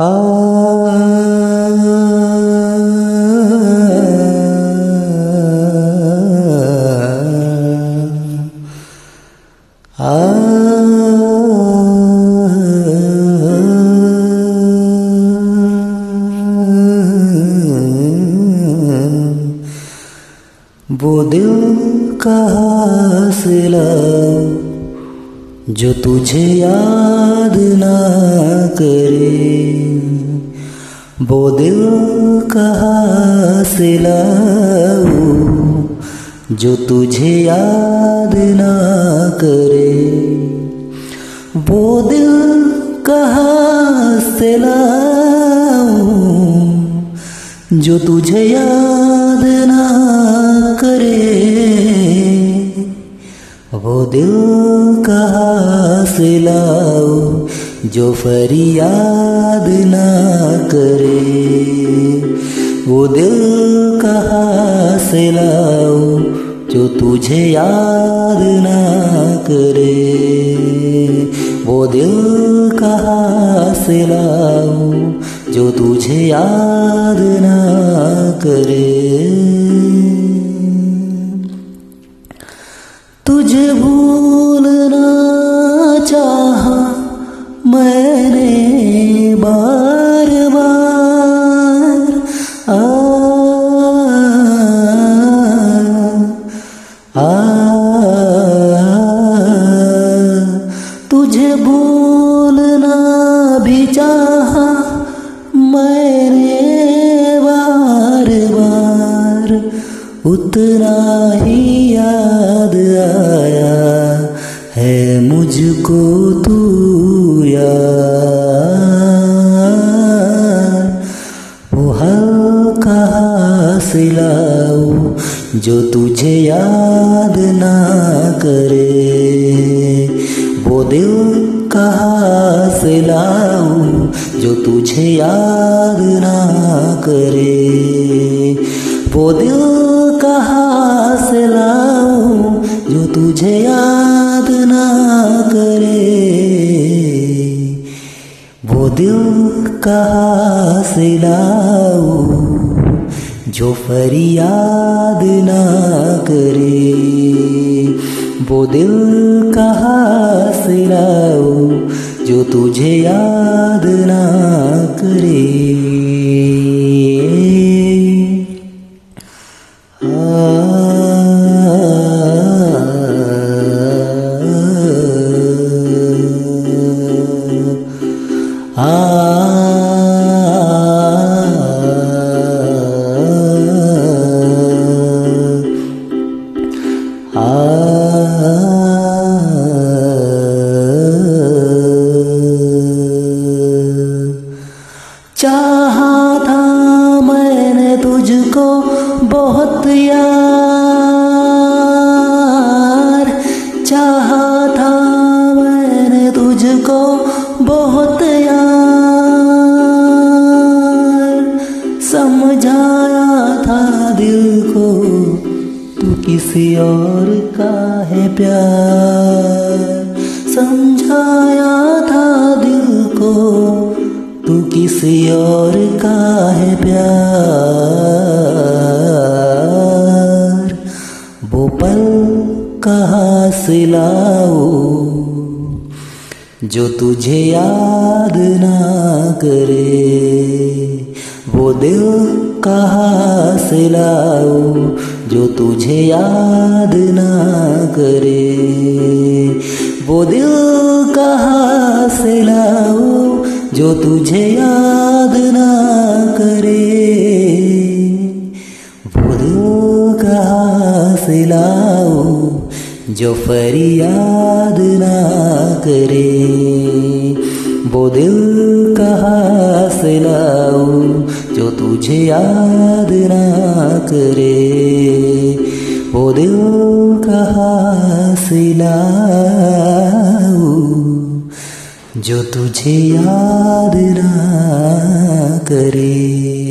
वो दिल का सिला जो तुझे याद ना करे, वो दिल कहाँ से जो तुझे याद ना करे, वो दिल कहाँ से जो तुझे याद ना करे दिल कहाँ से लाओ जो फरियाद ना करे। वो दिल कहाँ से लाओ जो तुझे याद ना करे। वो दिल कहाँ से लाओ जो तुझे याद ना करे। भूलना भी चाहा, मैंने बार बार उतना ही याद आया है मुझको तू यार। वो हल्का सिलाओ जो तुझे याद ना करे। कहाँ से जो तुझे याद ना करे। वो दिल कहाँ से लाऊं जो तुझे याद ना करे। वो दिल कहाँ से लाऊं जो फरियाद ना करे। वो दिल कहाँ से जो तुझे याद ना करे। चाहा था मैंने तुझको बहुत यार। चाहा था मैंने तुझको बहुत यार। समझाया था दिल को, तू किसी और का है प्यार। समझाया था दिल को किसी और का है प्यार। वो पल कहाँ से लाओ जो तुझे याद ना करे। वो दिल कहाँ से लाओ जो तुझे याद ना करे। वो दिल कहाँ से लाओ जो तुझे याद ना करे, वो दिल कहाँ से लाओ जो फरियाद ना करे, वो दिल कहाँ से लाओ जो तुझे याद ना करे, वो दिल कहाँ से लाओ जो तुझे याद ना करे।